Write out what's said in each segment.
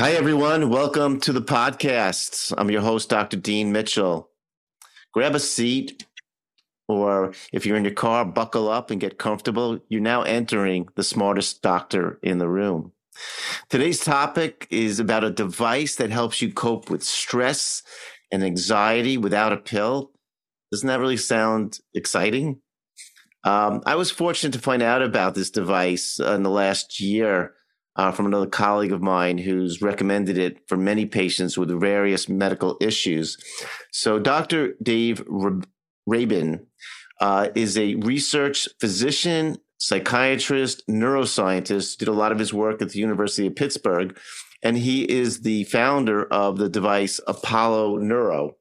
Hi, everyone. Welcome to the podcast. I'm your host, Dr. Dean Mitchell. Grab a seat, or if you're in your car, buckle up and get comfortable. You're now entering the smartest doctor in the room. Today's topic is about a device that helps you cope with stress and anxiety without a pill. Doesn't that really sound exciting? Um, I was fortunate to find out about this device in the last year uh, from another colleague of mine who's recommended it for many patients with various medical issues. So, Dr. Dave Rabin uh, is a research physician, psychiatrist, neuroscientist, did a lot of his work at the University of Pittsburgh, and he is the founder of the device Apollo Neuro.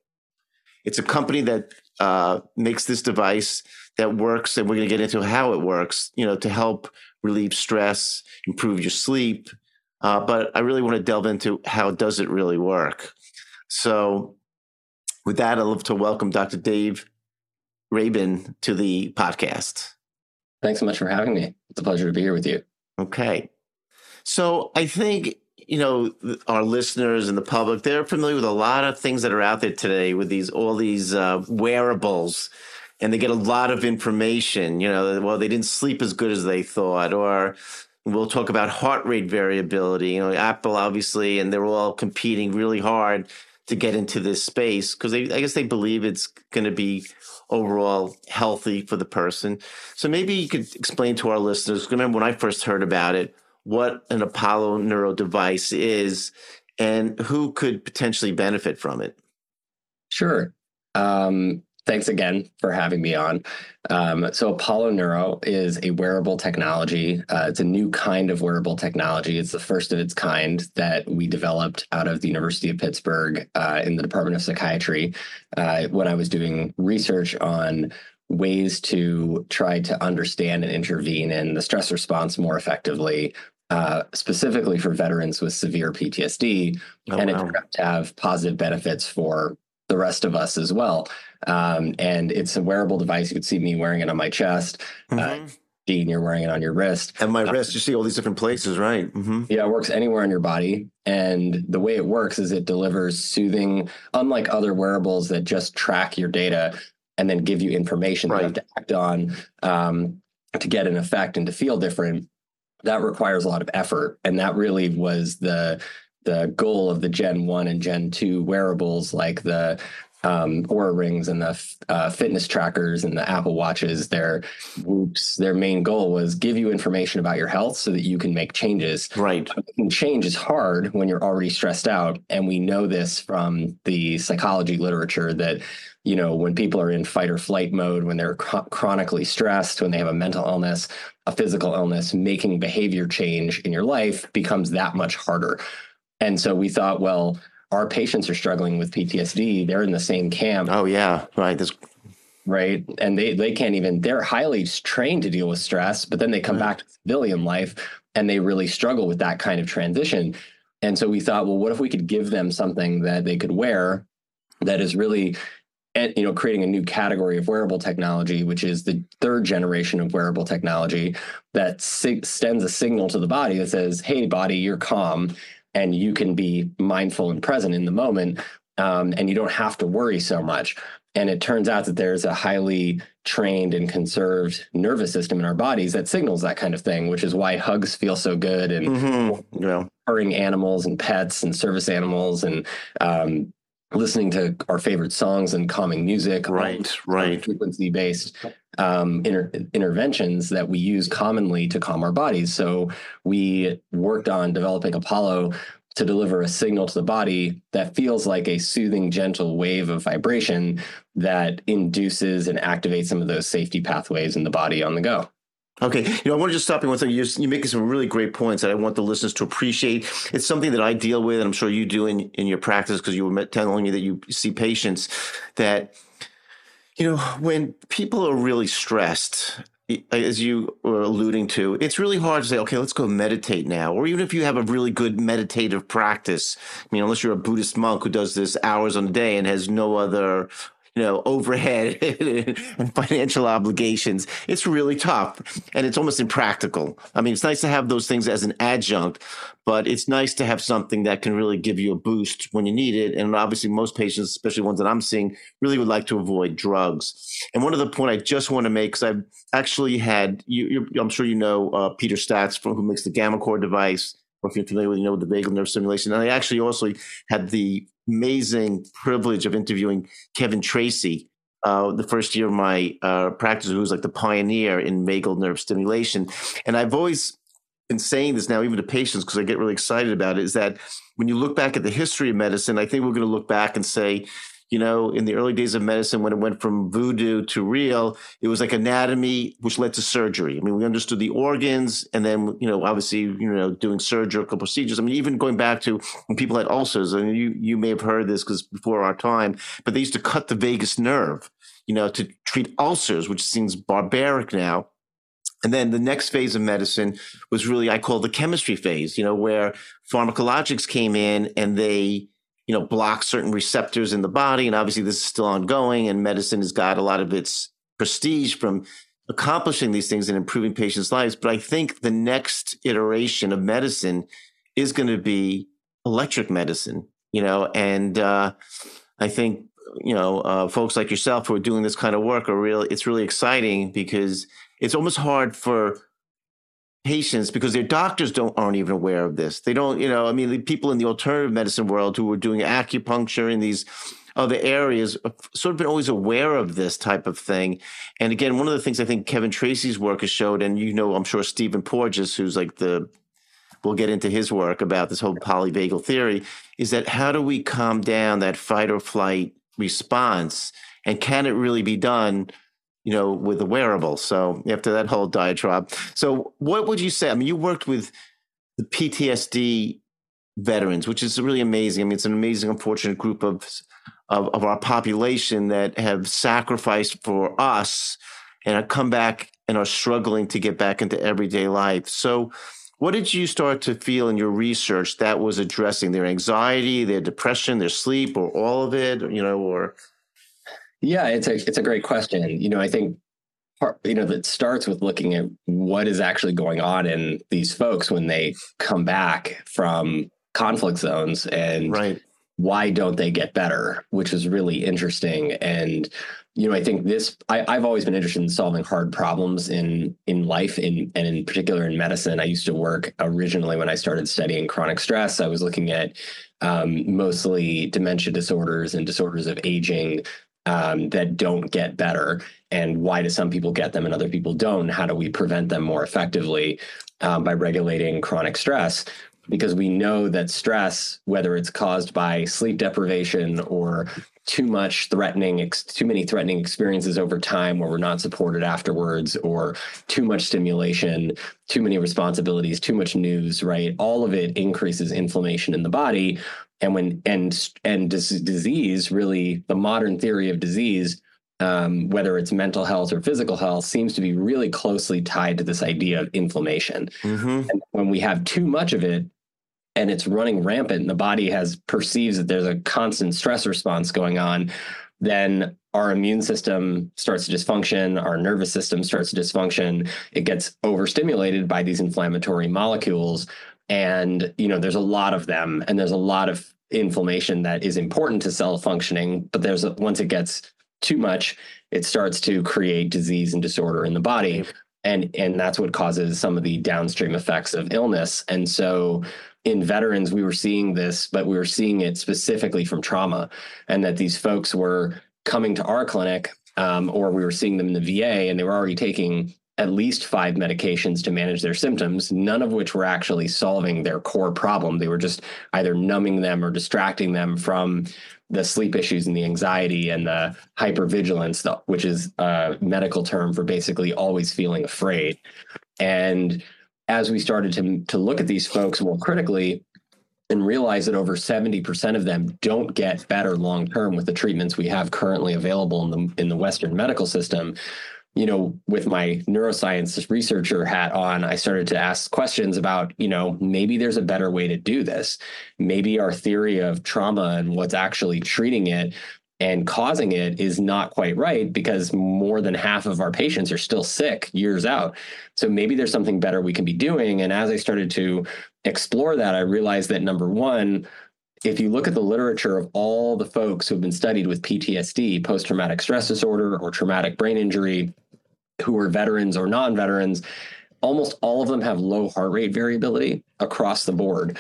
It's a company that uh, makes this device that works, and we're going to get into how it works, you know, to help relieve stress, improve your sleep. Uh, but I really want to delve into how does it really work. So, with that, I'd love to welcome Dr. Dave Rabin to the podcast. Thanks so much for having me. It's a pleasure to be here with you. Okay. So, I think you know our listeners and the public they're familiar with a lot of things that are out there today with these all these uh, wearables and they get a lot of information. You know, well, they didn't sleep as good as they thought, or we'll talk about heart rate variability. You know, Apple obviously, and they're all competing really hard to get into this space because I guess they believe it's going to be overall healthy for the person. So maybe you could explain to our listeners. Remember when I first heard about it, what an Apollo Neuro device is, and who could potentially benefit from it. Sure. Um, Thanks again for having me on. Um, so, Apollo Neuro is a wearable technology. Uh, it's a new kind of wearable technology. It's the first of its kind that we developed out of the University of Pittsburgh uh, in the Department of Psychiatry uh, when I was doing research on ways to try to understand and intervene in the stress response more effectively uh, specifically for veterans with severe PTSD, oh, and wow. it to have positive benefits for the rest of us as well. Um, and it's a wearable device. You could see me wearing it on my chest. Uh, mm-hmm. Uh, Dean, you're wearing it on your wrist. And my uh, wrist, you see all these different places, right? Mm-hmm. Yeah, it works anywhere on your body. And the way it works is it delivers soothing, unlike other wearables that just track your data and then give you information right. that you have to act on um, to get an effect and to feel different. That requires a lot of effort. And that really was the the goal of the Gen 1 and Gen 2 wearables like the um, Oura rings and the uh, fitness trackers and the Apple watches, their Whoops, their main goal was give you information about your health so that you can make changes. Right. And change is hard when you're already stressed out, and we know this from the psychology literature that you know when people are in fight or flight mode, when they're chronically stressed, when they have a mental illness, a physical illness, making behavior change in your life becomes that much harder. And so we thought, well, our patients are struggling with PTSD. They're in the same camp. Oh yeah, right. This right, and they they can't even. They're highly trained to deal with stress, but then they come right. back to civilian life and they really struggle with that kind of transition. And so we thought, well, what if we could give them something that they could wear that is really eh, you know creating a new category of wearable technology which is the third generation of wearable technology that sig- sends a signal to the body that says hey body you're calm and you can be mindful and present in the moment um, and you don't have to worry so much and it turns out that there's a highly trained and conserved nervous system in our bodies that signals that kind of thing which is why hugs feel so good and mm-hmm. yeah. purring animals and pets and service animals and um, listening to our favorite songs and calming music right right frequency based um, inter- interventions that we use commonly to calm our bodies so we worked on developing apollo to deliver a signal to the body that feels like a soothing gentle wave of vibration that induces and activates some of those safety pathways in the body on the go Okay, you know, I want to just stop you one thing. You're, you're making some really great points that I want the listeners to appreciate. It's something that I deal with, and I'm sure you do in, in your practice because you were telling me that you see patients that, you know, when people are really stressed, as you were alluding to, it's really hard to say, okay, let's go meditate now. Or even if you have a really good meditative practice, I mean, unless you're a Buddhist monk who does this hours on a day and has no other you know, overhead and financial obligations. It's really tough and it's almost impractical. I mean, it's nice to have those things as an adjunct, but it's nice to have something that can really give you a boost when you need it. And obviously, most patients, especially ones that I'm seeing, really would like to avoid drugs. And one of the point I just want to make, because I've actually had, you, I'm sure you know uh, Peter Staats, from, who makes the gammaCore device, or if you're familiar with, you know, the vagal nerve stimulation. And I actually also had the amazing privilege of interviewing Kevin Tracey. uh, the first year of my uh, practice, who was like the pioneer in vagal nerve stimulation. And I've always been saying this now, even to patients, because I get really excited about it, is that when you look back at the history of medicine, I think we're going to look back and say, you know, in the early days of medicine, when it went from voodoo to real, it was like anatomy, which led to surgery. I mean, we understood the organs and then, you know, obviously, you know, doing surgical procedures. I mean, even going back to when people had ulcers, and you, you may have heard this because before our time, but they used to cut the vagus nerve, you know, to treat ulcers, which seems barbaric now. And then the next phase of medicine was really, I call the chemistry phase, you know, where pharmacologics came in and they, you know, block certain receptors in the body. And obviously this is still ongoing and medicine has got a lot of its prestige from accomplishing these things and improving patients' lives. But I think the next iteration of medicine is going to be electric medicine, you know, and, uh, I think you know, uh, folks like yourself who are doing this kind of work are really, it's really exciting because it's almost hard for patients because their doctors don't aren't even aware of this. They don't, you know, I mean, the people in the alternative medicine world who are doing acupuncture in these other areas sort of been always aware of this type of thing. And again, one of the things I think Kevin Tracey's work has showed, and you know, I'm sure Stephen Porges, who's like the we'll get into his work about this whole polyvagal theory, is that how do we calm down that fight or flight response? And can it really be done you know, with the wearable. So after that whole diatribe, so what would you say? I mean, you worked with the PTSD veterans, which is really amazing. I mean, it's an amazing, unfortunate group of of, of our population that have sacrificed for us and have come back and are struggling to get back into everyday life. So, what did you start to feel in your research that was addressing their anxiety, their depression, their sleep, or all of it? You know, or yeah, it's a it's a great question. You know, I think part, you know that starts with looking at what is actually going on in these folks when they come back from conflict zones and right. why don't they get better, which is really interesting. And you know, I think this I, have always been interested in solving hard problems in in life, in and in particular in medicine. I used to work originally when I started studying chronic stress. I was looking at um, mostly dementia disorders and disorders of aging um, that don't get better? And why do some people get them and other people don't? How do we prevent them more effectively um, by regulating chronic stress? Because we know that stress whether it's caused by sleep deprivation or too much threatening too many threatening experiences over time where we're not supported afterwards or too much stimulation too many responsibilities too much news right? All of it increases inflammation in the body and when and and disease really the modern theory of disease um, whether it's mental health or physical health seems to be really closely tied to this idea of inflammation mm-hmm. and when we have too much of it and it's running rampant and the body has perceives that there's a constant stress response going on then our immune system starts to dysfunction our nervous system starts to dysfunction it gets overstimulated by these inflammatory molecules and you know there's a lot of them and there's a lot of inflammation that is important to cell functioning but there's a, once it gets too much it starts to create disease and disorder in the body. And and that's what causes some of the downstream effects of illness. And so in veterans we were seeing this but we were seeing it specifically from trauma and that these folks were coming to our clinic um, or we were seeing them in the va and they were already taking at least five medications to manage their symptoms, none of which were actually solving their core problem. They were just either numbing them or distracting them from the sleep issues and the anxiety and the hypervigilance, which is a medical term for basically always feeling afraid. And as we started to, to look at these folks more critically, and realize that over 70% of them don't get better long term with the treatments we have currently available in the in the western medical system you know, with my neuroscience researcher hat on, I started to ask questions about, you know, maybe there's a better way to do this. Maybe our theory of trauma and what's actually treating it and causing it is not quite right because more than half of our patients are still sick years out. So maybe there's something better we can be doing. And as I started to explore that, I realized that number one, if you look at the literature of all the folks who have been studied with PTSD, post traumatic stress disorder, or traumatic brain injury, who are veterans or non veterans, almost all of them have low heart rate variability across the board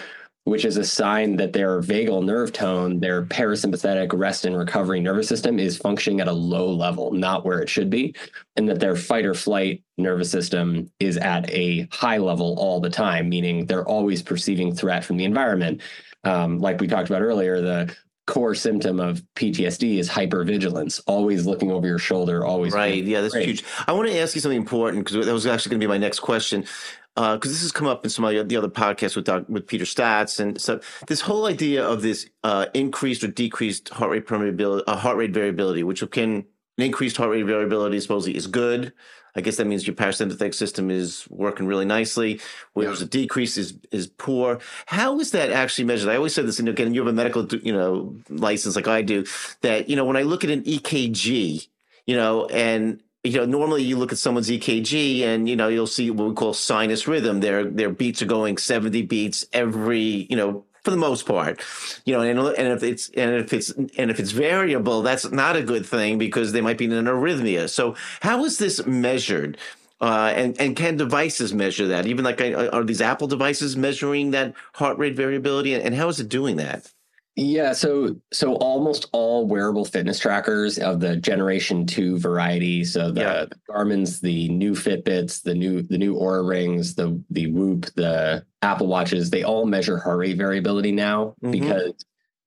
which is a sign that their vagal nerve tone, their parasympathetic rest and recovery nervous system is functioning at a low level, not where it should be, and that their fight or flight nervous system is at a high level all the time, meaning they're always perceiving threat from the environment. Um, like we talked about earlier, the core symptom of PTSD is hypervigilance, always looking over your shoulder, always. Right. Yeah, that's huge. I want to ask you something important because that was actually going to be my next question because uh, this has come up in some of the other podcasts with with Peter Staats, and so this whole idea of this uh, increased or decreased heart rate permeability, uh, heart rate variability, which can an increased heart rate variability supposedly is good. I guess that means your parasympathetic system is working really nicely, whereas yeah. a decrease is is poor. How is that actually measured? I always said this, and again, you have a medical you know license like I do. That you know when I look at an EKG, you know, and you know, normally you look at someone's EKG and you know you'll see what we call sinus rhythm. Their their beats are going seventy beats every you know for the most part, you know, and, and if it's and if it's and if it's variable, that's not a good thing because they might be in an arrhythmia. So how is this measured? Uh, and and can devices measure that? Even like are these Apple devices measuring that heart rate variability? And how is it doing that? Yeah, so so almost all wearable fitness trackers of the generation two variety, so the, yeah. the Garmin's, the new Fitbits, the new the new Oura rings, the the Whoop, the Apple watches, they all measure heart rate variability now mm-hmm. because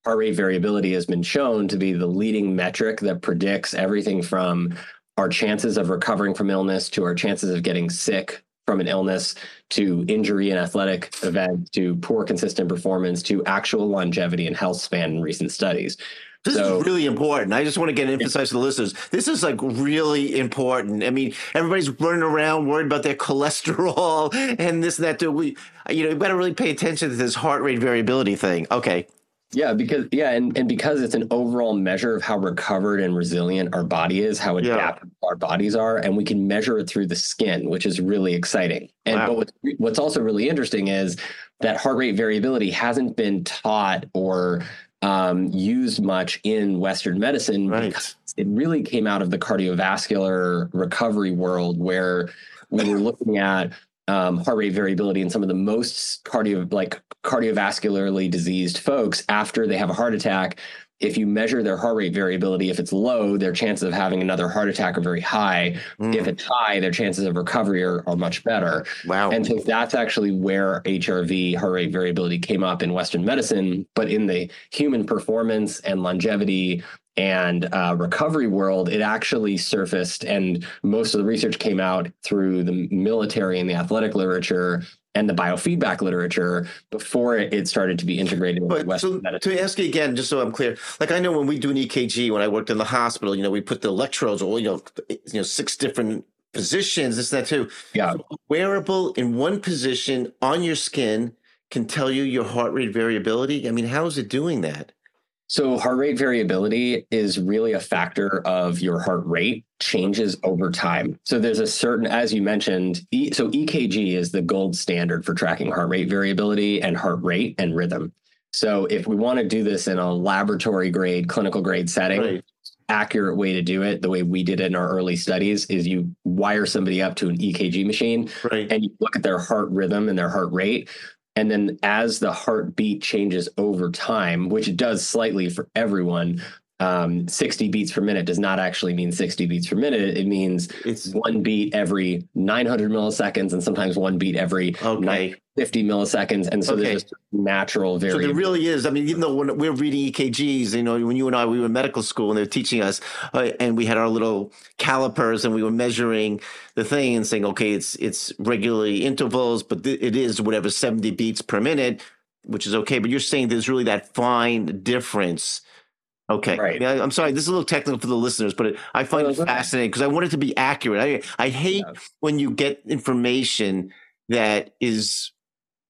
heart rate variability has been shown to be the leading metric that predicts everything from our chances of recovering from illness to our chances of getting sick from an illness to injury and athletic event to poor consistent performance to actual longevity and health span in recent studies. This so, is really important. I just want to get emphasize yeah. to the listeners. This is like really important. I mean, everybody's running around worried about their cholesterol and this and that. Do we, you know, you've got to really pay attention to this heart rate variability thing. Okay. Yeah, because yeah, and, and because it's an overall measure of how recovered and resilient our body is, how adaptive yeah. our bodies are, and we can measure it through the skin, which is really exciting. And wow. but what's, what's also really interesting is that heart rate variability hasn't been taught or um, used much in Western medicine right. because it really came out of the cardiovascular recovery world where we were looking at um, heart rate variability in some of the most cardio like cardiovascularly diseased folks after they have a heart attack if you measure their heart rate variability if it's low their chances of having another heart attack are very high. Mm. if it's high their chances of recovery are, are much better. Wow. And so that's actually where hrv heart rate variability came up in western medicine but in the human performance and longevity and uh, recovery world, it actually surfaced, and most of the research came out through the military and the athletic literature and the biofeedback literature before it started to be integrated but so to ask you again just so i'm clear like i know when we do an ekg when i worked in the hospital you know we put the electrodes or you know eh, you know six different positions this that too yeah. So wearable in one position on your skin can tell you your heart rate variability. I mean how is it doing that so, heart rate variability is really a factor of your heart rate changes over time. So, there's a certain, as you mentioned, e, so EKG is the gold standard for tracking heart rate variability and heart rate and rhythm. So, if we want to do this in a laboratory grade, clinical grade setting, right. accurate way to do it, the way we did it in our early studies, is you wire somebody up to an EKG machine right. and you look at their heart rhythm and their heart rate. And then as the heartbeat changes over time, which it does slightly for everyone, um, 60 beats per minute does not actually mean 60 beats per minute. It means it's one beat every 900 milliseconds and sometimes one beat every okay. 50 milliseconds. And so okay. there's just natural variation. So there really is. I mean, even though when we're reading EKGs, you know, when you and I, we were in medical school and they were teaching us uh, and we had our little calipers and we were measuring the thing and saying, okay, it's, it's regularly intervals, but th- it is whatever 70 beats per minute, which is okay. But you're saying there's really that fine difference Okay. Right. I am sorry. This is a little technical for the listeners, but it, I find it fascinating because I want it to be accurate. I I hate yeah. when you get information that is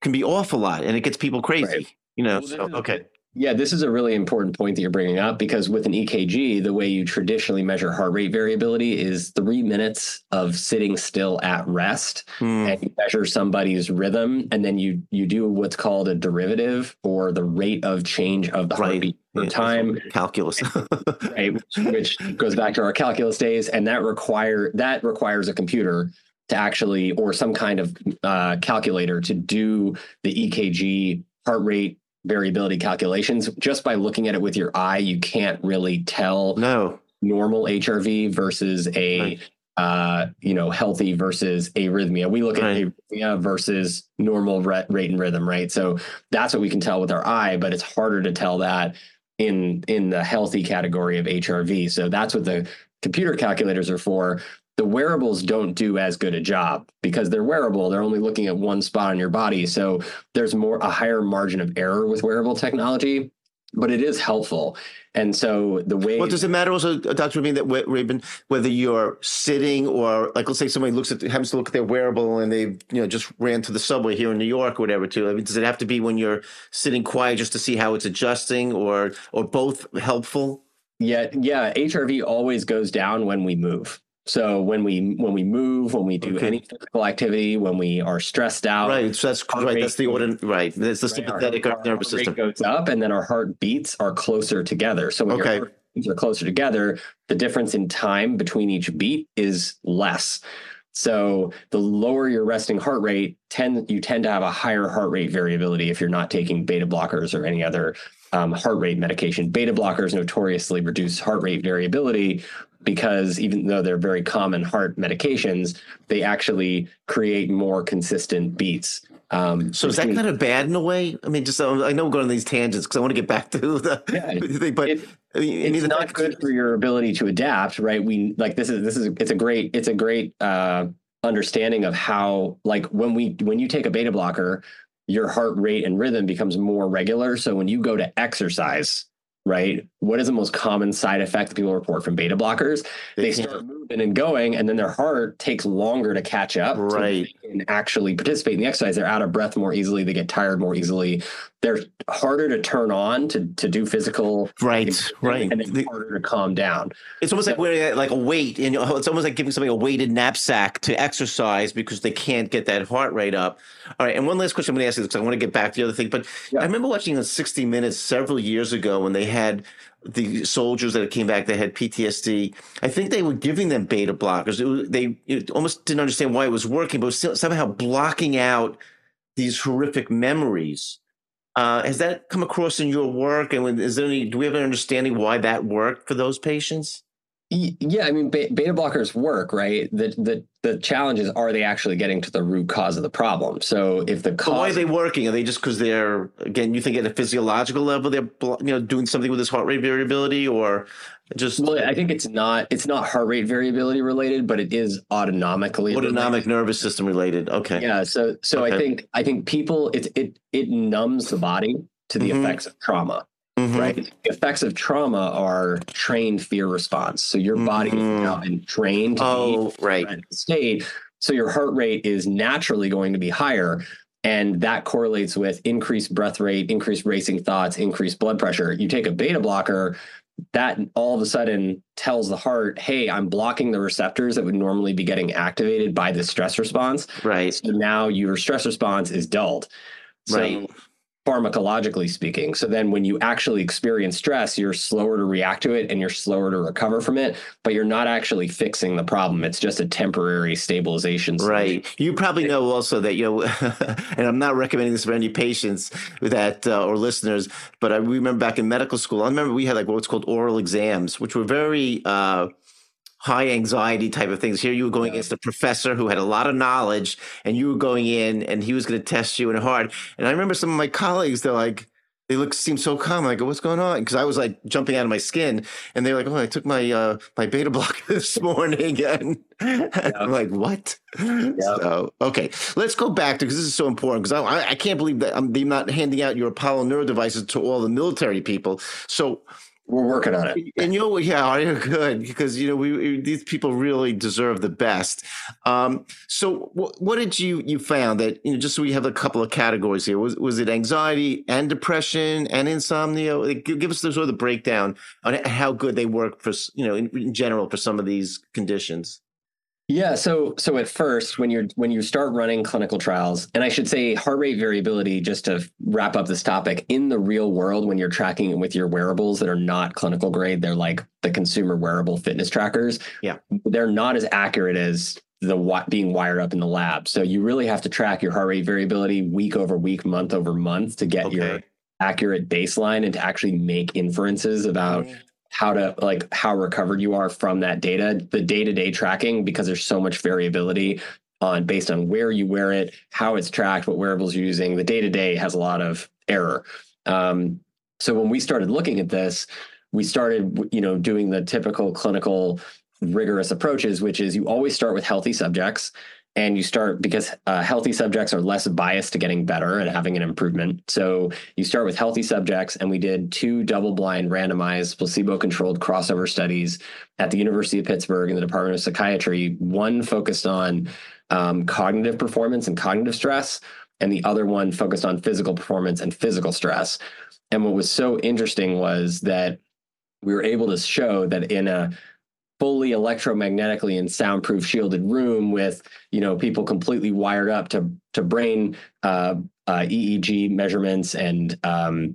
can be off a lot and it gets people crazy. Right. You know. Well, so, okay. Yeah, this is a really important point that you're bringing up because with an EKG, the way you traditionally measure heart rate variability is three minutes of sitting still at rest, Hmm. and you measure somebody's rhythm, and then you you do what's called a derivative or the rate of change of the Right. heartbeat over Yeah. time, Calculus. right? Which, which goes back to our calculus days, and that require that requires a computer to actually or some kind of uh, calculator to do the EKG heart rate variability calculations. Just by looking at it with your eye, you can't really tell no. normal HRV versus a Right. uh, you know healthy versus arrhythmia. We look at Right. arrhythmia versus normal rate and rhythm, right? So that's what we can tell with our eye, but it's harder to tell that in in the healthy category of HRV. So that's what the computer calculators are for. The wearables don't do as good a job because they're wearable. They're only looking at one spot on your body. So there's more a higher margin of error with wearable technology, but it is helpful. And so the way Well, does it matter also, uh, Dr. Rabin, that Rabin, whether you're sitting or like, let's say somebody looks at, happens to look at their wearable and they, you know, just ran to the subway here in New York or whatever too. I mean, does it have to be when you're sitting quiet just to see how it's adjusting or, or both helpful? Yeah, yeah. HRV always goes down when we move. So when we when we move, when we do Okay. any physical activity, when we are stressed out, Right. So that's right. That's the order. Right. That's the right, our- sympathetic our nervous system. goes up, and then our heart beats are closer together. So when Okay. your beats are closer together, the difference in time between each beat is less. So the lower your resting heart rate, tend you tend to have a higher heart rate variability if you're not taking beta blockers or any other um, heart rate medication. Beta blockers notoriously reduce heart rate variability because even though they're very common heart medications, they actually create more consistent beats. Um, So is that kind of bad in a way? I mean, just uh, I know we're going on these tangents because I want to get back to the Yeah. thing, but It- I mean, it's not good for your ability to adapt, right? We like this is this is it's a great it's a great uh, understanding of how like when we when you take a beta blocker, your heart rate and rhythm becomes more regular. So when you go to exercise, right? What is the most common side effect that people report from beta blockers? They start moving and going, and then their heart takes longer to catch up. so Right. they can actually participate in the exercise. They're out of breath more easily. They get tired more easily. They're harder to turn on to to do physical right, right. and then The- harder to calm down. It's almost like wearing like a weight, and it's almost like giving somebody a weighted knapsack to exercise because they can't get that heart rate up. All right, and one last question I'm going to ask you because I want to get back to the other thing. But Yeah. I remember watching on 60 Minutes several years ago when they had the soldiers that came back that had PTSD. I think they were giving them beta blockers. It was, they it almost didn't understand why it was working, but was still somehow blocking out these horrific memories. Uh, has that come across in your work? And is there any? Do we have an understanding why that worked for those patients? Yeah, I mean, beta blockers work, right? The the the challenge is, are they actually getting to the root cause of the problem? So if the But why are they working? Are they just because they're again? You think at a physiological level they're you know doing something with this heart rate variability, or just well, I think it's not it's not heart rate variability related, but it is autonomically autonomic nervous system related? Okay, Yeah, so so I think I think people it it it numbs the body to the Mhm. effects of trauma. Mhm. right? The effects of trauma are trained fear response. So your body Mhm. is now been trained to be Oh, right. in a state. So your heart rate is naturally going to be higher. And that correlates with increased breath rate, increased racing thoughts, increased blood pressure. You take a beta blocker, that all of a sudden tells the heart, hey, I'm blocking the receptors that would normally be getting activated by the stress response. Right. So now your stress response is dulled. So Right. Pharmacologically speaking. So then when you actually experience stress, you're slower to react to it and you're slower to recover from it, but you're not actually fixing the problem. It's just a temporary stabilization. Right. You probably know also that, you know, and I'm not recommending this for any patients that uh, or listeners, but I remember back in medical school, I remember we had like what's called oral exams, which were very uh, high anxiety type of things. Here you were going Yeah. against a professor who had a lot of knowledge and you were going in and he was going to test you and hard. And I remember some of my colleagues, they're like, they look seem so calm. I go, what's going on? Because I was like jumping out of my skin, and they're like, "Oh, I took my uh, my beta blocker this morning," and I'm like, "What?" So, okay, let's go back to because this is so important. Because I, I can't believe that I'm they're not handing out your Apollo neuro devices to all the military people. So, we're working on it. And you, yeah, you're good because you know we, these people really deserve the best. Um, so, what, what did you you found that you know? Just so we have a couple of categories here. Was was it anxiety and depression and insomnia? Like, give us the sort of the breakdown on how good they work for you know in, in general for some of these conditions. Yeah, so so at first when you're when you start running clinical trials, and I should say heart rate variability just to wrap up this topic, in the real world when you're tracking it with your wearables that are not clinical grade, they're like the consumer wearable fitness trackers. Yeah. They're not as accurate as the being wired up in the lab. So you really have to track your heart rate variability week over week, month over month to get okay. your accurate baseline and to actually make inferences about mm how to like how recovered you are from that data the day-to-day tracking because there's so much variability on based on where you wear it how it's tracked what wearables you're using. The day-to-day has a lot of error. Um, so when we started looking at this we started you know doing the typical clinical rigorous approaches which is you always start with healthy subjects and you start because uh, healthy subjects are less biased to getting better and having an improvement. So you start with healthy subjects, and we did two double-blind, randomized, placebo-controlled crossover studies at the University of Pittsburgh in the Department of Psychiatry. One focused on um, cognitive performance and cognitive stress, and the other one focused on physical performance and physical stress. And what was so interesting was that we were able to show that in a fully electromagnetically and soundproof shielded room with you know people completely wired up to to brain uh, uh, EEG measurements and um,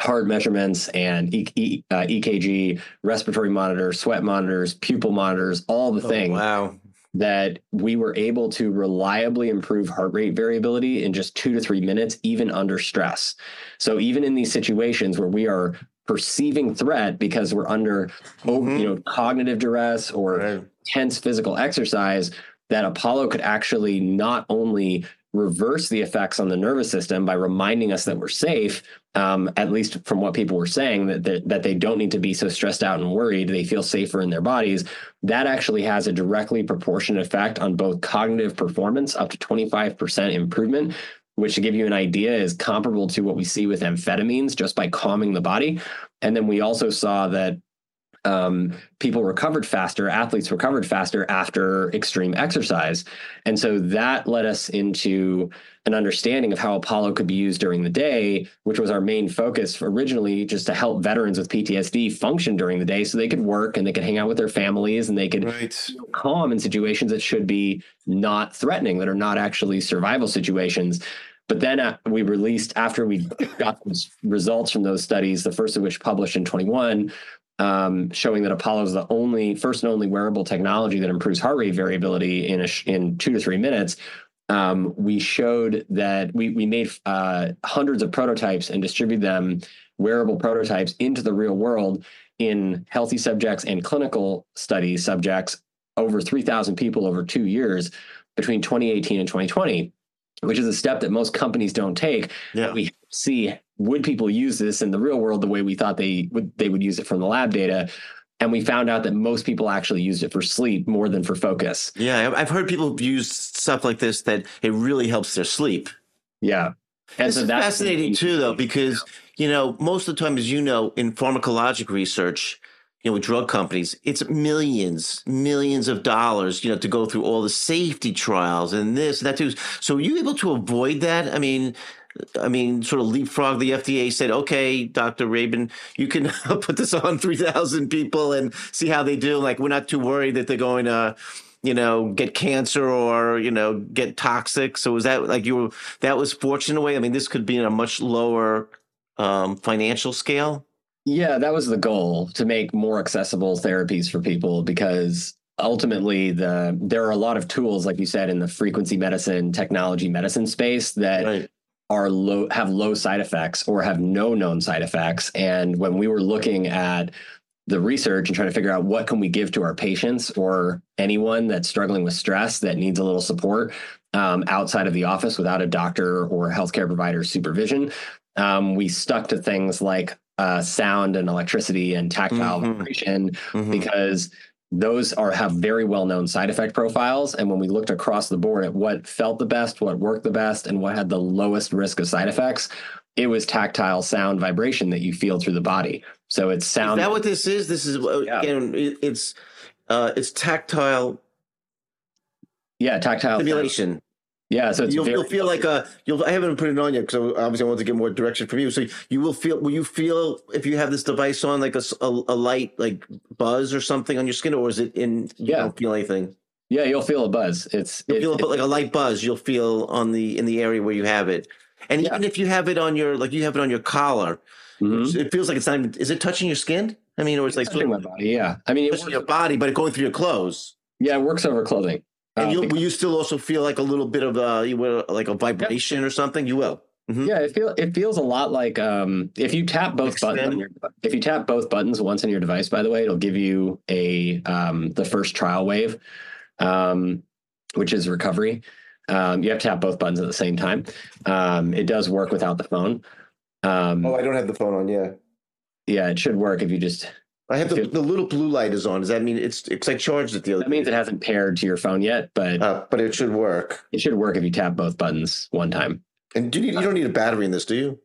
heart measurements and e- e- uh, EKG, respiratory monitors, sweat monitors, pupil monitors, all the oh, things. Wow. That we were able to reliably improve heart rate variability in just two to three minutes, even under stress. So, even in these situations where we are perceiving threat because we're under mm-hmm. you know cognitive duress or right. tense physical exercise that apollo could actually not only reverse the effects on the nervous system by reminding us that we're safe um, at least from what people were saying that, that that they don't need to be so stressed out and worried they feel safer in their bodies that actually has a directly proportionate effect on both cognitive performance up to 25% improvement which to give you an idea is comparable to what we see with amphetamines just by calming the body. And then we also saw that um, people recovered faster, athletes recovered faster after extreme exercise. And so that led us into an understanding of how Apollo could be used during the day, which was our main focus originally, just to help veterans with PTSD function during the day so they could work and they could hang out with their families and they could right. calm in situations that should be not threatening, that are not actually survival situations. But then uh, we released after we got those results from those studies, the first of which published in 21, um, showing that Apollo is the only first and only wearable technology that improves heart rate variability in in two to three minutes. Um, we showed that we we made uh, hundreds of prototypes and distributed them wearable prototypes into the real world in healthy subjects and clinical study subjects over 3,000 people over two years between 2018 and 2020 which is a step that most companies don't take. Yeah. We see would people use this in the real world the way we thought they would they would use it from the lab data. And we found out that most people actually used it for sleep more than for focus. Yeah, I've heard people use stuff like this that it really helps their sleep. Yeah. And this so is fascinating too, though, because you know most of the time, as you know, in pharmacologic research, you know, with drug companies, it's millions, millions of dollars, you know, to go through all the safety trials and this and that too. So, are you able to avoid that? I mean, I mean, sort of leapfrog. The FDA said, "Okay, Doctor Rabin, you can put this on three thousand people and see how they do. Like, we're not too worried that they're going to." you know, get cancer or, you know, get toxic. So was that like you were, that was fortunate way? I mean, this could be in a much lower um, financial scale. Yeah, that was the goal to make more accessible therapies for people because ultimately the there are a lot of tools like you said in the frequency medicine technology medicine space that right. Are low have low side effects or have no known side effects and when we were looking at the research and trying to figure out what can we give to our patients or anyone that's struggling with stress that needs a little support um, outside of the office without a doctor or healthcare provider supervision um, we stuck to things like uh, sound and electricity and tactile mm-hmm. vibration mm-hmm. because those are have very well known side effect profiles and when we looked across the board at what felt the best what worked the best and what had the lowest risk of side effects it was tactile sound vibration that you feel through the body. So it's sound. Is that what this is? This is Yeah. again. it- It's uh, it's tactile yeah, tactile. sound. Yeah, so it's You'll, you'll feel like a. You'll. I haven't put it on yet because obviously I want to get more direction from you. So you will feel. Will you feel if you have this device on like a a light like buzz or something on your skin, or is it in? You Yeah. don't feel anything. yeah, you'll feel a buzz. It's You'll it- feel it- like a light buzz. You'll feel on the in the area where you have it, and Yeah. even if you have it on your like you have it on your collar, Mhm. it feels like it's not even. Is it touching your skin? I mean, or it's like touching my body. Yeah, I mean, it works, your body, but it going through your clothes. yeah, it works over clothing. And you will you still also feel like a little bit of uh you will like a vibration or something? You will. Mhm. Yeah, it feel it feels a lot like um, if you tap both buttons. On your, if you tap both buttons once on your device, by the way, it'll give you a um, the first trial wave, um, which is recovery. Um, you have to tap both buttons at the same time. Um, it does work without the phone. Um, Oh, I don't have the phone on. Yeah, yeah, it should work if you just. I have the, the little blue light is on. Does that mean it's it's I charged it the other? That means it hasn't paired to your phone yet, but Uh, but it should work. it should work if you tap both buttons one time. And do you, need, you don't need a battery in this, do you?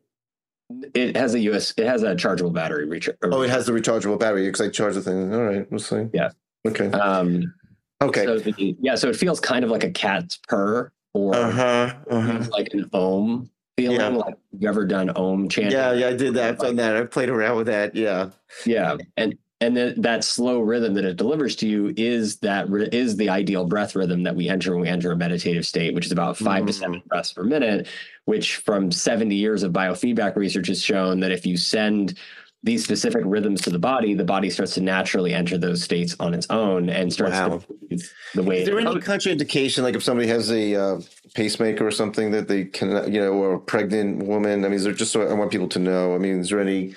It has a US. It has a chargeable battery. Reach. Oh, it has the rechargeable battery because I charge the thing. All right, we'll see. Yeah. Okay. Um, Okay. So the, yeah, so it feels kind of like a cat's purr or Uh huh. Uh huh. like an ohm feeling. Yeah. Like you've ever done ohm chanting? Yeah, yeah, I did that. I've done that. I've played around with that. Yeah. yeah, and and then that slow rhythm that it delivers to you is that is the ideal breath rhythm that we enter when we enter a meditative state, which is about five to Mm. seven breaths per minute. Which from seventy years of biofeedback research has shown that if you send these specific rhythms to the body, the body starts to naturally enter those states on its own and starts Wow. to breathe the way Is there any contraindication, like if somebody has a uh, pacemaker or something that they can, you know, or a pregnant woman? I mean, is there just so I want people to know? I mean, is there any?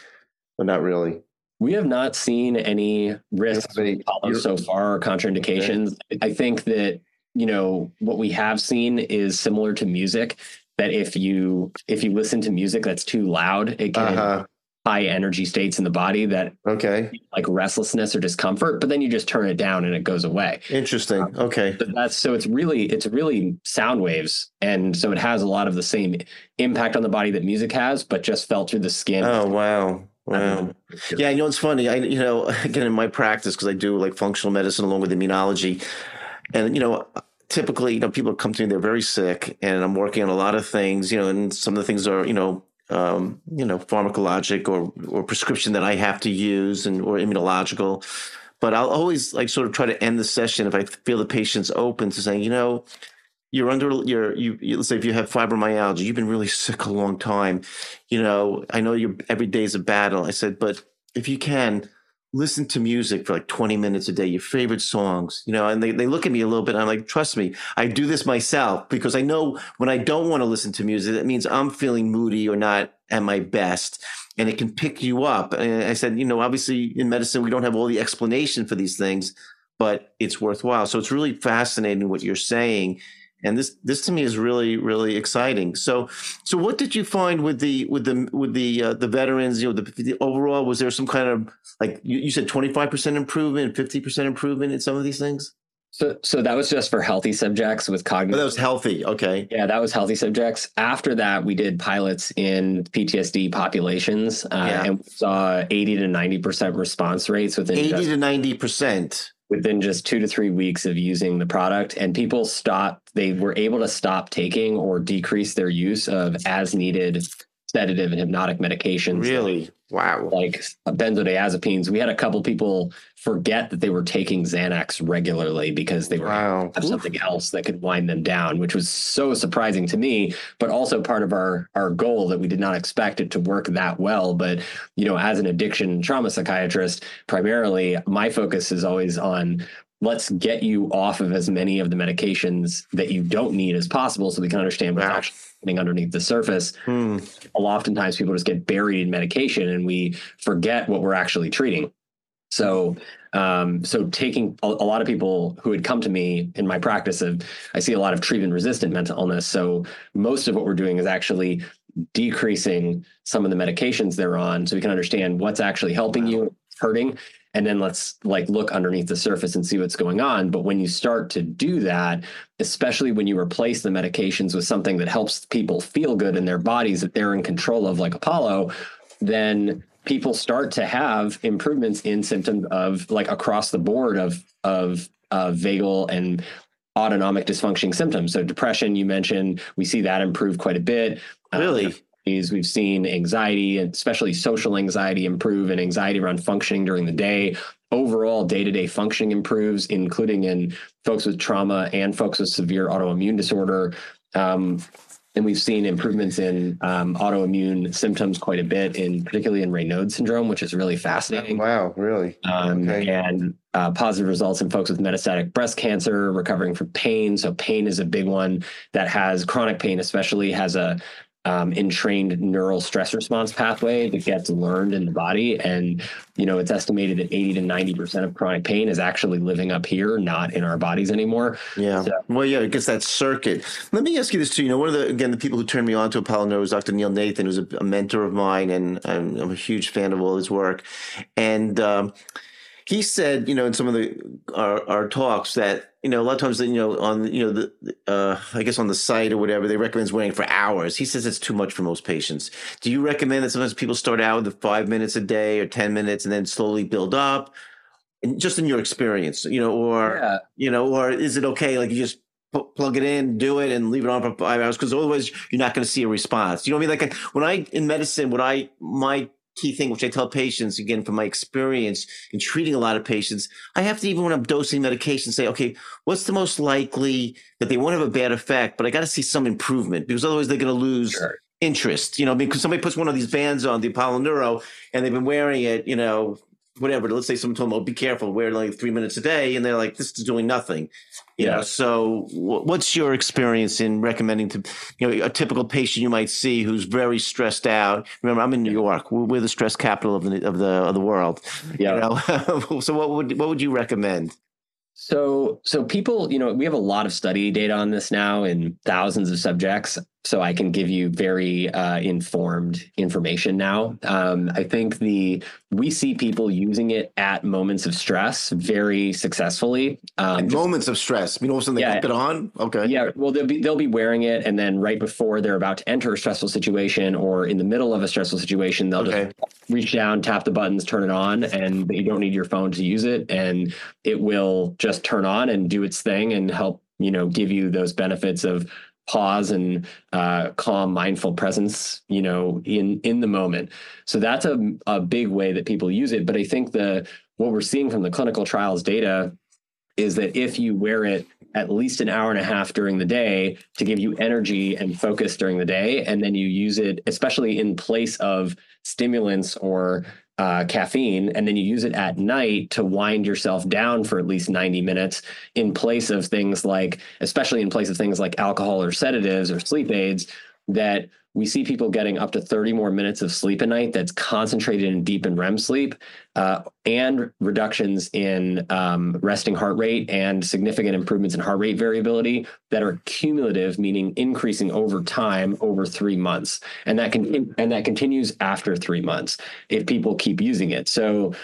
Well, not really. We have not seen any risks Any- so far or contraindications. I think that you know what we have seen is similar to music. That if you if you listen to music that's too loud, it can Uh high energy states in the body that. Okay. like restlessness or discomfort. But then you just turn it down and it goes away. Interesting. Um, okay. So that's so it's really it's really sound waves, and so it has a lot of the same impact on the body that music has, but just felt through the skin. Oh wow. Wow. Um, yeah, you know it's funny. I you know again in my practice because I do like functional medicine along with immunology, and you know typically you know people come to me they're very sick and I'm working on a lot of things you know and some of the things are you know um, you know pharmacologic or or prescription that I have to use and or immunological, but I'll always like sort of try to end the session if I feel the patient's open to saying you know you're under you're you, let's say if you have fibromyalgia you've been really sick a long time. You know i know you're every day's a battle. I said but if you can listen to music for like 20 minutes a day your favorite songs you know and they, they look at me a little bit i'm like trust me i do this myself because i know when i don't want to listen to music that means i'm feeling moody or not at my best and it can pick you up and i said you know obviously in medicine we don't have all the explanation for these things but it's worthwhile. So it's really fascinating what you're saying and this this to me is really really exciting so so what did you find with the with the with the uh, the veterans you know the, the overall was there some kind of like you, you said 25% improvement 50% improvement in some of these things So, so that was just for healthy subjects with cognitive. that was healthy okay yeah, that was healthy subjects. After that, we did pilots in PTSD populations, uh, Yeah. and we saw eighty to ninety percent response rates within 80 just, to 90% within just two to three weeks of using the product. And people stopped; they were able to stop taking or decrease their use of as needed sedative and hypnotic medications. really wow like benzodiazepines. We had a couple people forget that they were taking Xanax regularly because they were wow have something else that could wind them down, which was so surprising to me, but also part of our our goal that we did not expect it to work that well. But you know, as an addiction trauma psychiatrist, primarily my focus is always on let's get you off of as many of the medications that you don't need as possible so we can understand what's Wow. actually happening underneath the surface Hmm. oftentimes people just get buried in medication and we forget what we're actually treating. So, um, so taking a, a lot of people who had come to me in my practice of, I see a lot of treatment resistant mental illness. So most of what we're doing is actually decreasing some of the medications they're on so we can understand what's actually helping Wow. you, hurting and then let's like look underneath the surface and see what's going on. But when you start to do that especially when you replace the medications with something that helps people feel good in their bodies that they're in control of like apollo then people start to have improvements in symptoms of like across the board of of uh, vagal and autonomic dysfunction symptoms. So depression you mentioned we see that improve quite a bit. Really? Um, We've seen anxiety, especially social anxiety, improve and anxiety around functioning during the day. Overall, day to day functioning improves, including in folks with trauma and folks with severe autoimmune disorder. Um, and we've seen improvements in um, autoimmune symptoms quite a bit, in particularly in Raynaud syndrome, which is really fascinating. Wow, really? Um, okay. And uh, positive results in folks with metastatic breast cancer, recovering from pain. So pain is a big one that has chronic pain, especially has a um, entrained neural stress response pathway that gets learned in the body. And, you know, it's estimated that 80 to 90% of chronic pain is actually living up here, not in our bodies anymore. Yeah. So, well, yeah, it gets that circuit. Let me ask you this too. You know, one of the, again, the people who turned me on to Apollo Neuro was Dr. Neil Nathan, who's a, a mentor of mine, and I'm, I'm, a huge fan of all his work. And, um, he said, you know, in some of the our, our talks that you know a lot of times, you know, on you know the uh, I guess on the site or whatever, they recommend waiting for hours. He says it's too much for most patients. Do you recommend that sometimes people start out with five minutes a day or ten minutes and then slowly build up? And just in your experience, you know, or yeah. you know, or is it okay? Like you just plug it in, do it, and leave it on for five hours because otherwise you're not going to see a response. You know what I mean? Like when I in medicine, what I my key thing, which I tell patients again from my experience in treating a lot of patients, I have to even when I'm dosing medication say, okay, what's the most likely that they won't have a bad effect, but I got to see some improvement because otherwise they're going to lose sure. interest. You know, because somebody puts one of these bands on the Apollo Neuro and they've been wearing it, you know, whatever. Let's say someone told them, "Oh, be careful, wear it like three minutes a day," and they're like, "This is doing nothing." You yeah. know. So, what's your experience in recommending to you know a typical patient you might see who's very stressed out? Remember, I'm in New York. We're the stress capital of the of the of the world. Yeah. You know? so, what would what would you recommend? So, so people, you know, we have a lot of study data on this now in thousands of subjects so I can give you very uh, informed information now. Um, I think the we see people using it at moments of stress very successfully. Um, just, moments of stress. I mean, all of a sudden they yeah, it on. Okay. Yeah. Well, they'll be they'll be wearing it, and then right before they're about to enter a stressful situation, or in the middle of a stressful situation, they'll okay. just reach down, tap the buttons, turn it on, and you don't need your phone to use it, and it will just turn on and do its thing and help you know give you those benefits of pause and uh, calm mindful presence you know in in the moment. So that's a, a big way that people use it. But i think the what we're seeing from the clinical trials data is that if you wear it at least an hour and a half during the day to give you energy and focus during the day and then you use it especially in place of stimulants or uh, caffeine, and then you use it at night to wind yourself down for at least 90 minutes in place of things like, especially in place of things like alcohol or sedatives or sleep aids, that we see people getting up to 30 more minutes of sleep a night that's concentrated in deep and REM sleep, uh, and reductions in um, resting heart rate and significant improvements in heart rate variability that are cumulative, meaning increasing over time over three months, and that can and that continues after three months if people keep using it. So.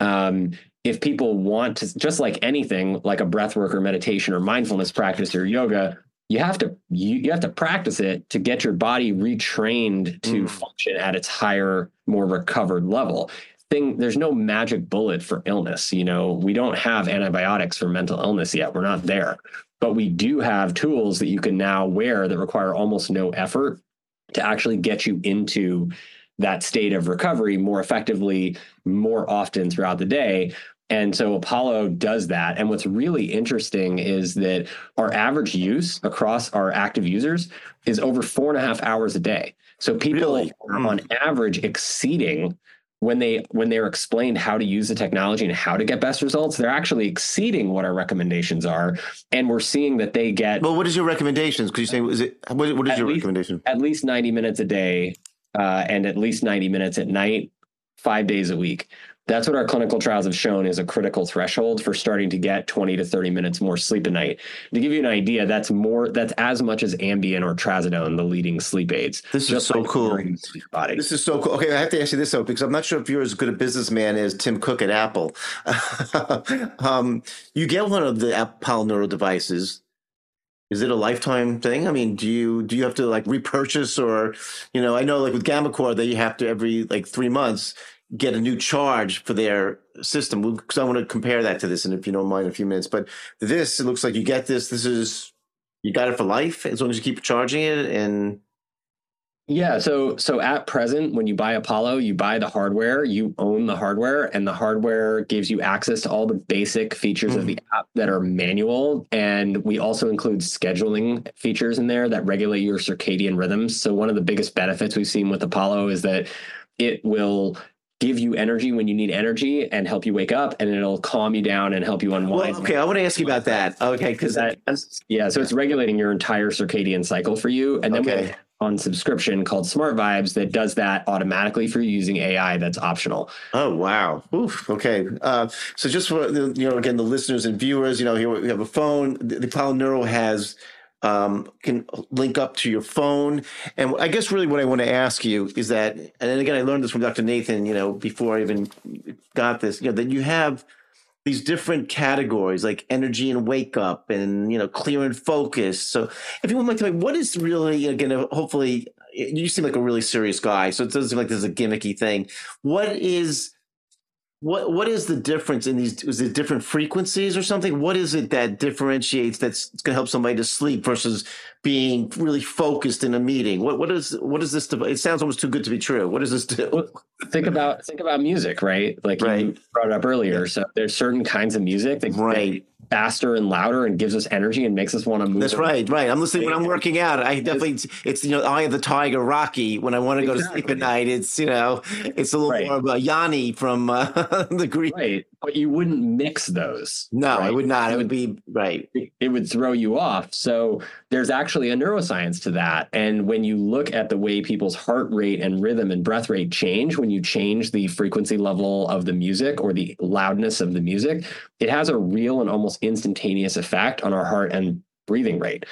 Um, if people want to, just like anything, like a breath work or meditation or mindfulness practice or yoga, you have to you, you have to practice it to get your body retrained to mm. function at its higher more recovered level. Thing there's no magic bullet for illness you know? We don't have antibiotics for mental illness yet. We're not there. But we do have tools that you can now wear that require almost no effort to actually get you into that state of recovery more effectively more often throughout the day and so Apollo does that. And what's really interesting is that our average use across our active users is over four and a half hours a day. So people really? are on average exceeding when they when they're explained how to use the technology and how to get best results, they're actually exceeding what our recommendations are. And we're seeing that they get Well, what is your recommendations? Because you say is it what, what is your least, recommendation? At least 90 minutes a day uh, and at least 90 minutes at night, five days a week. That's what our clinical trials have shown is a critical threshold for starting to get 20 to 30 minutes more sleep a night. To give you an idea, that's more that's as much as Ambien or Trazodone, the leading sleep aids. This is so cool. Body. This is so cool. Okay, I have to ask you this though, because I'm not sure if you're as good a businessman as Tim Cook at Apple. um, you get one of the Apollo Neuro devices. Is it a lifetime thing? I mean, do you do you have to like repurchase or, you know, I know like with GammaCore that you have to every like three months get a new charge for their system because I want to compare that to this. And if you don't mind, a few minutes. But this, it looks like you get this. This is you got it for life as long as you keep charging it. And yeah, so so at present, when you buy Apollo, you buy the hardware, you own the hardware, and the hardware gives you access to all the basic features mm-hmm. of the mm-hmm. app that are manual. And we also include scheduling features in there that regulate your circadian rhythms. So one of the biggest benefits we've seen with Apollo is that it will give you energy when you need energy and help you wake up and it'll calm you down and help you unwind. Well, okay, I want to ask you about that. Okay, because that yeah, so it's regulating your entire circadian cycle for you and then okay. on subscription called Smart Vibes that does that automatically for you using AI that's optional. Oh wow. Oof, okay. Uh, so just for you know again the listeners and viewers, you know here we have a phone. The, the Apollo Neuro has um, can link up to your phone. And I guess really what I want to ask you is that, and again, I learned this from Dr. Nathan, you know, before I even got this, you know, that you have these different categories like energy and wake up and, you know, clear and focus. So if you would like to, what is really, again, hopefully you seem like a really serious guy. So it doesn't seem like there's a gimmicky thing. What is, what what is the difference in these? Is it different frequencies or something? What is it that differentiates that's going to help somebody to sleep versus being really focused in a meeting? What what is what is this? It sounds almost too good to be true. What does this do? think about think about music, right? Like right. you brought up earlier. So there's certain kinds of music that right faster and louder and gives us energy and makes us want to move. That's right, right. I'm listening when I'm working out. I definitely it's you know Eye of the Tiger, Rocky. When I want to go exactly. to sleep at night, it's you know it's a little right. more of a Yanni from uh, the Greek. Right, but you wouldn't mix those. No, right? I would not. It would be right. It would throw you off. So there's actually a neuroscience to that. And when you look at the way people's heart rate and rhythm and breath rate change when you change the frequency level of the music or the loudness of the music, it has a real and almost instantaneous effect on our heart and breathing rate.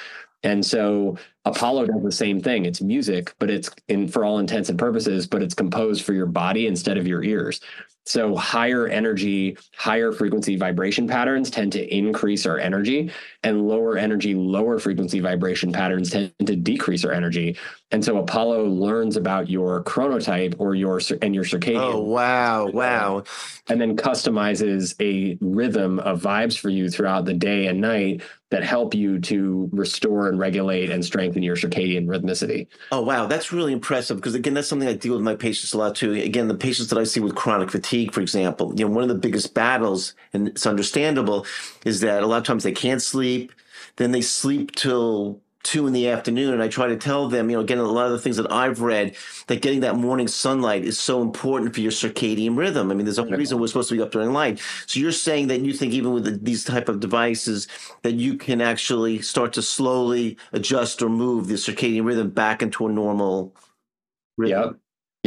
And so Apollo does the same thing. It's music, but it's in for all intents and purposes, but it's composed for your body instead of your ears. So higher energy, higher frequency vibration patterns tend to increase our energy, and lower energy, lower frequency vibration patterns tend to decrease our energy. And so Apollo learns about your chronotype or your and your circadian. Oh wow, wow! And then customizes a rhythm of vibes for you throughout the day and night that help you to restore and regulate and strengthen your circadian rhythmicity. Oh wow, that's really impressive because again, that's something I deal with my patients a lot too. Again, the patients that I see with chronic fatigue, for example, you know, one of the biggest battles, and it's understandable, is that a lot of times they can't sleep, then they sleep till two in the afternoon and I try to tell them, you know, again, a lot of the things that I've read that getting that morning sunlight is so important for your circadian rhythm. I mean, there's a reason we're supposed to be up during light. So you're saying that you think even with the, these type of devices that you can actually start to slowly adjust or move the circadian rhythm back into a normal rhythm. Yep.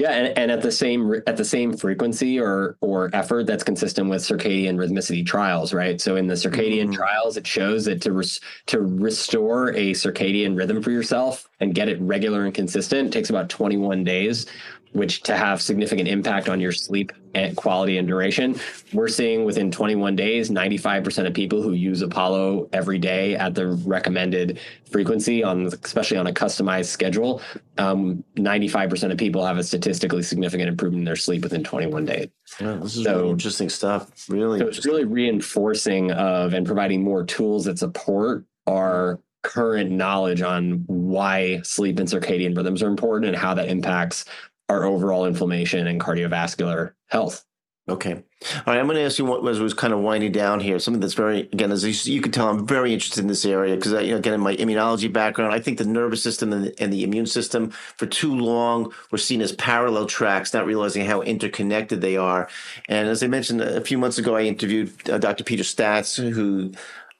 Yeah, and, and at the same at the same frequency or or effort that's consistent with circadian rhythmicity trials, right? So in the circadian mm-hmm. trials, it shows that to res, to restore a circadian rhythm for yourself and get it regular and consistent takes about 21 days which to have significant impact on your sleep quality and duration. We're seeing within 21 days, 95% of people who use Apollo every day at the recommended frequency on, especially on a customized schedule, um, 95% of people have a statistically significant improvement in their sleep within 21 days. Yeah, this is so, really interesting stuff. Really, so it's really reinforcing of and providing more tools that support our current knowledge on why sleep and circadian rhythms are important and how that impacts our overall inflammation and cardiovascular health. Okay. All right. I'm going to ask you what was, was kind of winding down here. Something that's very, again, as you, can tell, I'm very interested in this area because, you know, again, in my immunology background, I think the nervous system and the, and the immune system for too long were seen as parallel tracks, not realizing how interconnected they are. And as I mentioned a few months ago, I interviewed uh, Dr. Peter Staats, who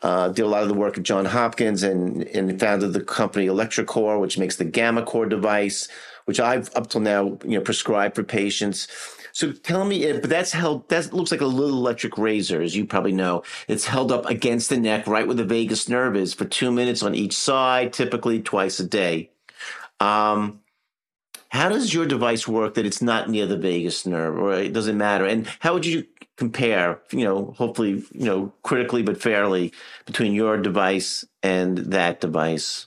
uh, did a lot of the work at John Hopkins and, and founded the company electroCore, which makes the GammaCore device which I've up till now, you know, prescribed for patients. So tell me, but that's held. That looks like a little electric razor, as you probably know. It's held up against the neck, right where the vagus nerve is, for two minutes on each side, typically twice a day. Um, how does your device work that it's not near the vagus nerve, or it doesn't matter? And how would you compare? You know, hopefully, you know, critically but fairly between your device and that device.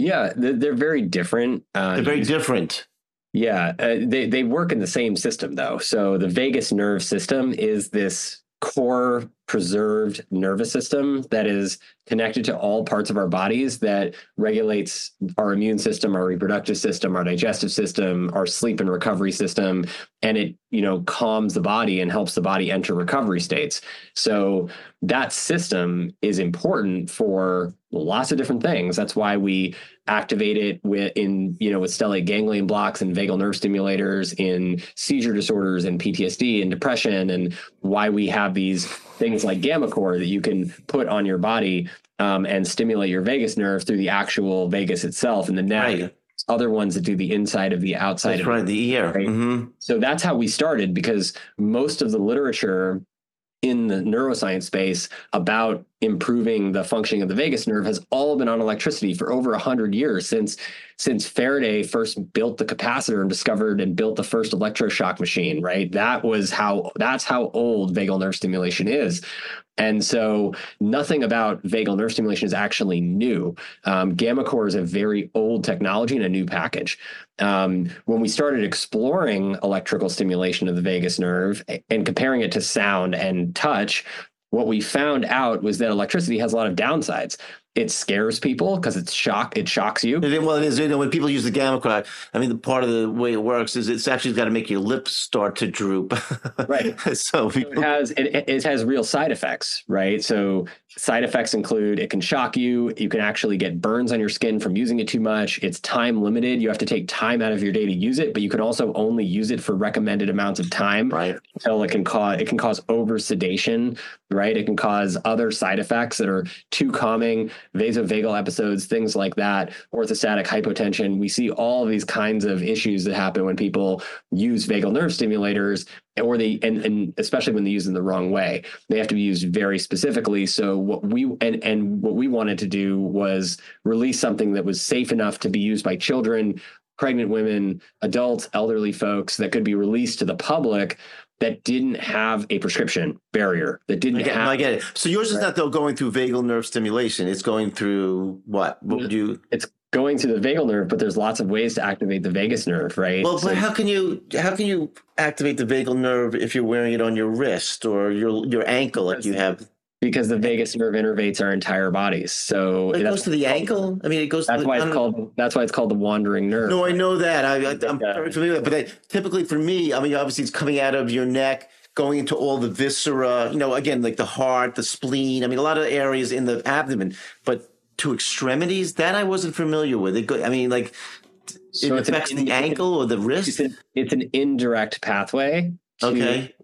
Yeah, they're very different. Uh, they're very different. Yeah, uh, they they work in the same system though. So the vagus nerve system is this core preserved nervous system that is connected to all parts of our bodies that regulates our immune system our reproductive system our digestive system our sleep and recovery system and it you know calms the body and helps the body enter recovery states so that system is important for lots of different things that's why we activate it with in you know with stellate ganglion blocks and vagal nerve stimulators in seizure disorders and PTSD and depression and why we have these things like gammaCore that you can put on your body um, and stimulate your vagus nerve through the actual vagus itself and the neck. Right. Other ones that do the inside of the outside that's of right, the ear. Right? Mm-hmm. So that's how we started because most of the literature in the neuroscience space about improving the functioning of the vagus nerve has all been on electricity for over 100 years since since Faraday first built the capacitor and discovered and built the first electroshock machine right that was how that's how old vagal nerve stimulation is and so nothing about vagal nerve stimulation is actually new. Um, gammaCore is a very old technology in a new package. Um, when we started exploring electrical stimulation of the vagus nerve and comparing it to sound and touch, what we found out was that electricity has a lot of downsides it scares people because it's shock. It shocks you. Well, it is. You know, when people use the gamma I mean, the part of the way it works is it's actually got to make your lips start to droop. right. so, people... so, it has it, it has real side effects, right? So side effects include it can shock you. You can actually get burns on your skin from using it too much. It's time limited. You have to take time out of your day to use it, but you can also only use it for recommended amounts of time. Right. Until it can cause it can cause over sedation. Right. It can cause other side effects that are too calming vasovagal episodes, things like that, orthostatic hypotension. We see all of these kinds of issues that happen when people use vagal nerve stimulators or they and, and especially when they use them the wrong way. They have to be used very specifically. So what we and and what we wanted to do was release something that was safe enough to be used by children, pregnant women, adults, elderly folks that could be released to the public that didn't have a prescription barrier that didn't I get, have. I get it. So yours is not though going through vagal nerve stimulation. It's going through what? What would you? It's going through the vagal nerve, but there's lots of ways to activate the vagus nerve, right? Well, so, but how can you how can you activate the vagal nerve if you're wearing it on your wrist or your your ankle like you have? because the vagus nerve innervates our entire bodies. So it goes to the ankle. I mean, it goes. That's the, why it's called. That's why it's called the wandering nerve. No, I know that. I, am very familiar with that. But typically for me, I mean, obviously it's coming out of your neck, going into all the viscera. You know, again, like the heart, the spleen. I mean, a lot of areas in the abdomen. But to extremities, that I wasn't familiar with. It. Go, I mean, like. So it affects an, the ankle or the wrist. It's an, it's an indirect pathway. To, okay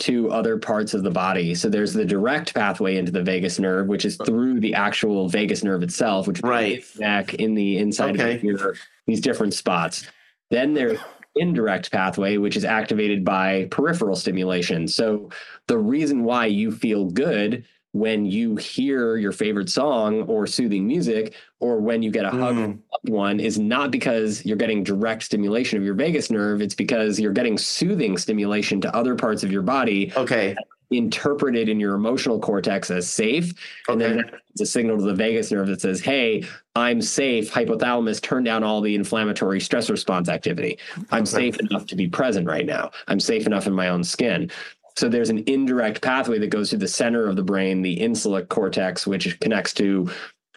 to other parts of the body. So there's the direct pathway into the vagus nerve, which is through the actual vagus nerve itself, which right neck in the inside okay. of the ear, these different spots. Then there's indirect pathway, which is activated by peripheral stimulation. So the reason why you feel good when you hear your favorite song or soothing music or when you get a hug mm. one is not because you're getting direct stimulation of your vagus nerve. It's because you're getting soothing stimulation to other parts of your body okay. interpreted in your emotional cortex as safe. Okay. and then it's a signal to the vagus nerve that says hey i'm safe. Hypothalamus turn down all the inflammatory stress response activity. I'm okay. safe enough to be present right now. I'm safe enough in my own skin so there's an indirect pathway that goes through the center of the brain, the insular cortex, which connects to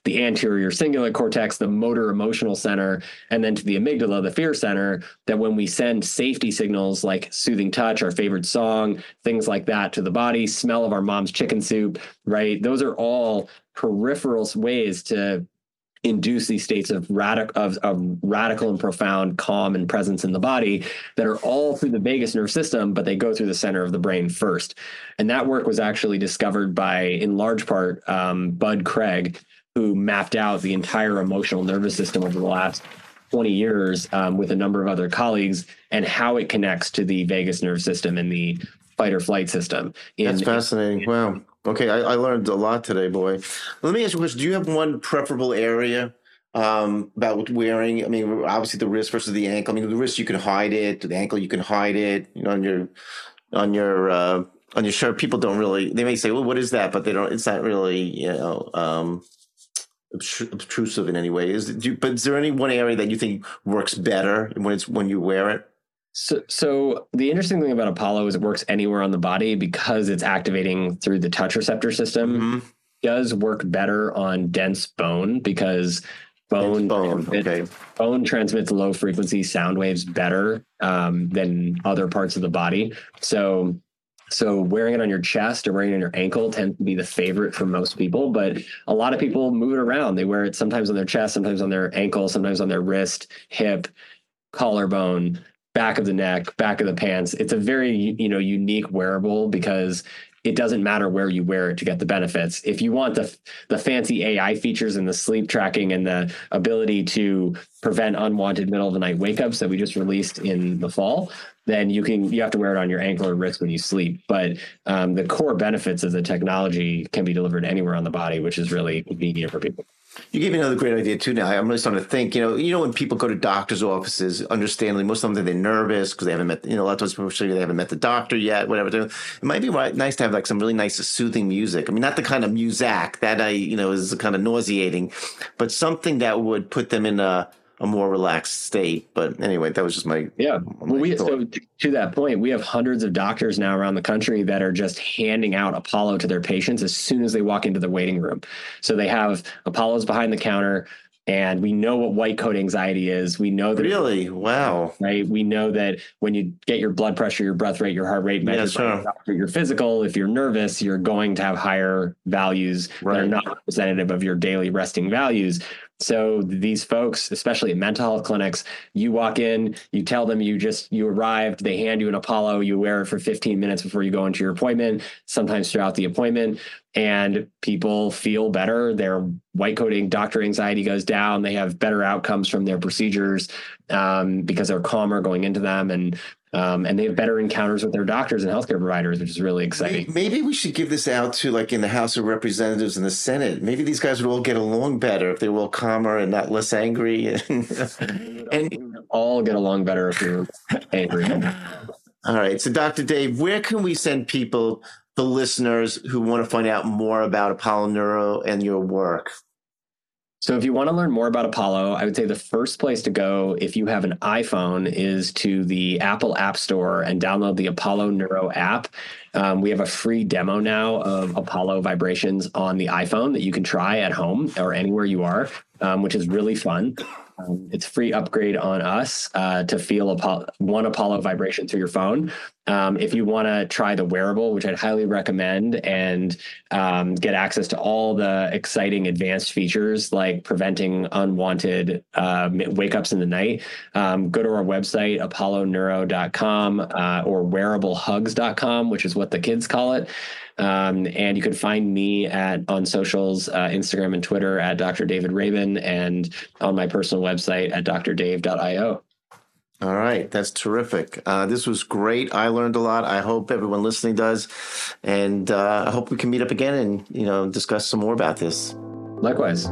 the anterior cingulate cortex, the motor emotional center, and then to the amygdala, the fear center, that when we send safety signals like soothing touch, our favorite song, things like that to the body, smell of our mom's chicken soup, right? Those are all peripheral ways to induce these states of, radic- of, of radical and profound calm and presence in the body that are all through the vagus nerve system, but they go through the center of the brain first. And that work was actually discovered by, in large part, um, Bud Craig, who mapped out the entire emotional nervous system over the last 20 years um, with a number of other colleagues and how it connects to the vagus nerve system and the fight or flight system. In, That's fascinating. Wow. Okay, I, I, learned a lot today, boy. Let me ask you a question. Do you have one preferable area um, about wearing? I mean, obviously the wrist versus the ankle. I mean, the wrist you can hide it, the ankle you can hide it. You know, on your on your uh, on your shirt, people don't really. They may say, "Well, what is that?" But they don't. It's not really, you know. Um, obtrusive in any way is do, but is there any one area that you think works better when it's when you wear it so, so the interesting thing about Apollo is it works anywhere on the body because it's activating through the touch receptor system. Mm-hmm. Does work better on dense bone because bone bone, okay. bone transmits low frequency sound waves better um, than other parts of the body. So, so wearing it on your chest or wearing it on your ankle tends to be the favorite for most people. But a lot of people move it around. They wear it sometimes on their chest, sometimes on their ankle, sometimes on their wrist, hip, collarbone back of the neck, back of the pants. It's a very you know unique wearable because it doesn't matter where you wear it to get the benefits. If you want the the fancy AI features and the sleep tracking and the ability to prevent unwanted middle of the night wake ups that we just released in the fall, then you can you have to wear it on your ankle or wrist when you sleep. But um, the core benefits of the technology can be delivered anywhere on the body, which is really convenient for people. You gave me another great idea too. Now I'm really starting to think. You know, you know when people go to doctors' offices, understandably, most of them they're nervous because they haven't met. You know, a lot of times people you they haven't met the doctor yet. Whatever. It might be right, nice to have like some really nice soothing music. I mean, not the kind of music that I you know is kind of nauseating, but something that would put them in a a more relaxed state. But anyway, that was just my yeah. My well, we so to that point, we have hundreds of doctors now around the country that are just handing out Apollo to their patients as soon as they walk into the waiting room. So they have Apollos behind the counter. And we know what white coat anxiety is. We know that really, wow, right? We know that when you get your blood pressure, your breath rate, your heart rate measured yeah, sure. by your physical, if you're nervous, you're going to have higher values right. that are not representative of your daily resting values. So these folks, especially at mental health clinics, you walk in, you tell them you just you arrived, they hand you an Apollo, you wear it for 15 minutes before you go into your appointment, sometimes throughout the appointment, and people feel better. Their white coating doctor anxiety goes down. They have better outcomes from their procedures um, because they're calmer going into them, and um, and they have better encounters with their doctors and healthcare providers, which is really exciting. Maybe we should give this out to like in the House of Representatives and the Senate. Maybe these guys would all get along better if they were all calmer and not less angry. and all get along better if you're angry. All right. So, Dr. Dave, where can we send people, the listeners who want to find out more about Apollo Neuro and your work? So, if you want to learn more about Apollo, I would say the first place to go if you have an iPhone is to the Apple App Store and download the Apollo Neuro app. Um, we have a free demo now of Apollo vibrations on the iPhone that you can try at home or anywhere you are, um, which is really fun. Um, it's free upgrade on us uh, to feel Apollo, one Apollo vibration through your phone. Um, if you want to try the wearable, which I'd highly recommend, and um, get access to all the exciting advanced features like preventing unwanted uh, wake ups in the night, um, go to our website, apolloneuro.com uh, or wearablehugs.com, which is what the kids call it. Um, and you can find me at on socials, uh, Instagram and Twitter at Dr. David Rabin, and on my personal website at drdave.io. All right, that's terrific. Uh, this was great. I learned a lot. I hope everyone listening does, and uh, I hope we can meet up again and you know discuss some more about this. Likewise.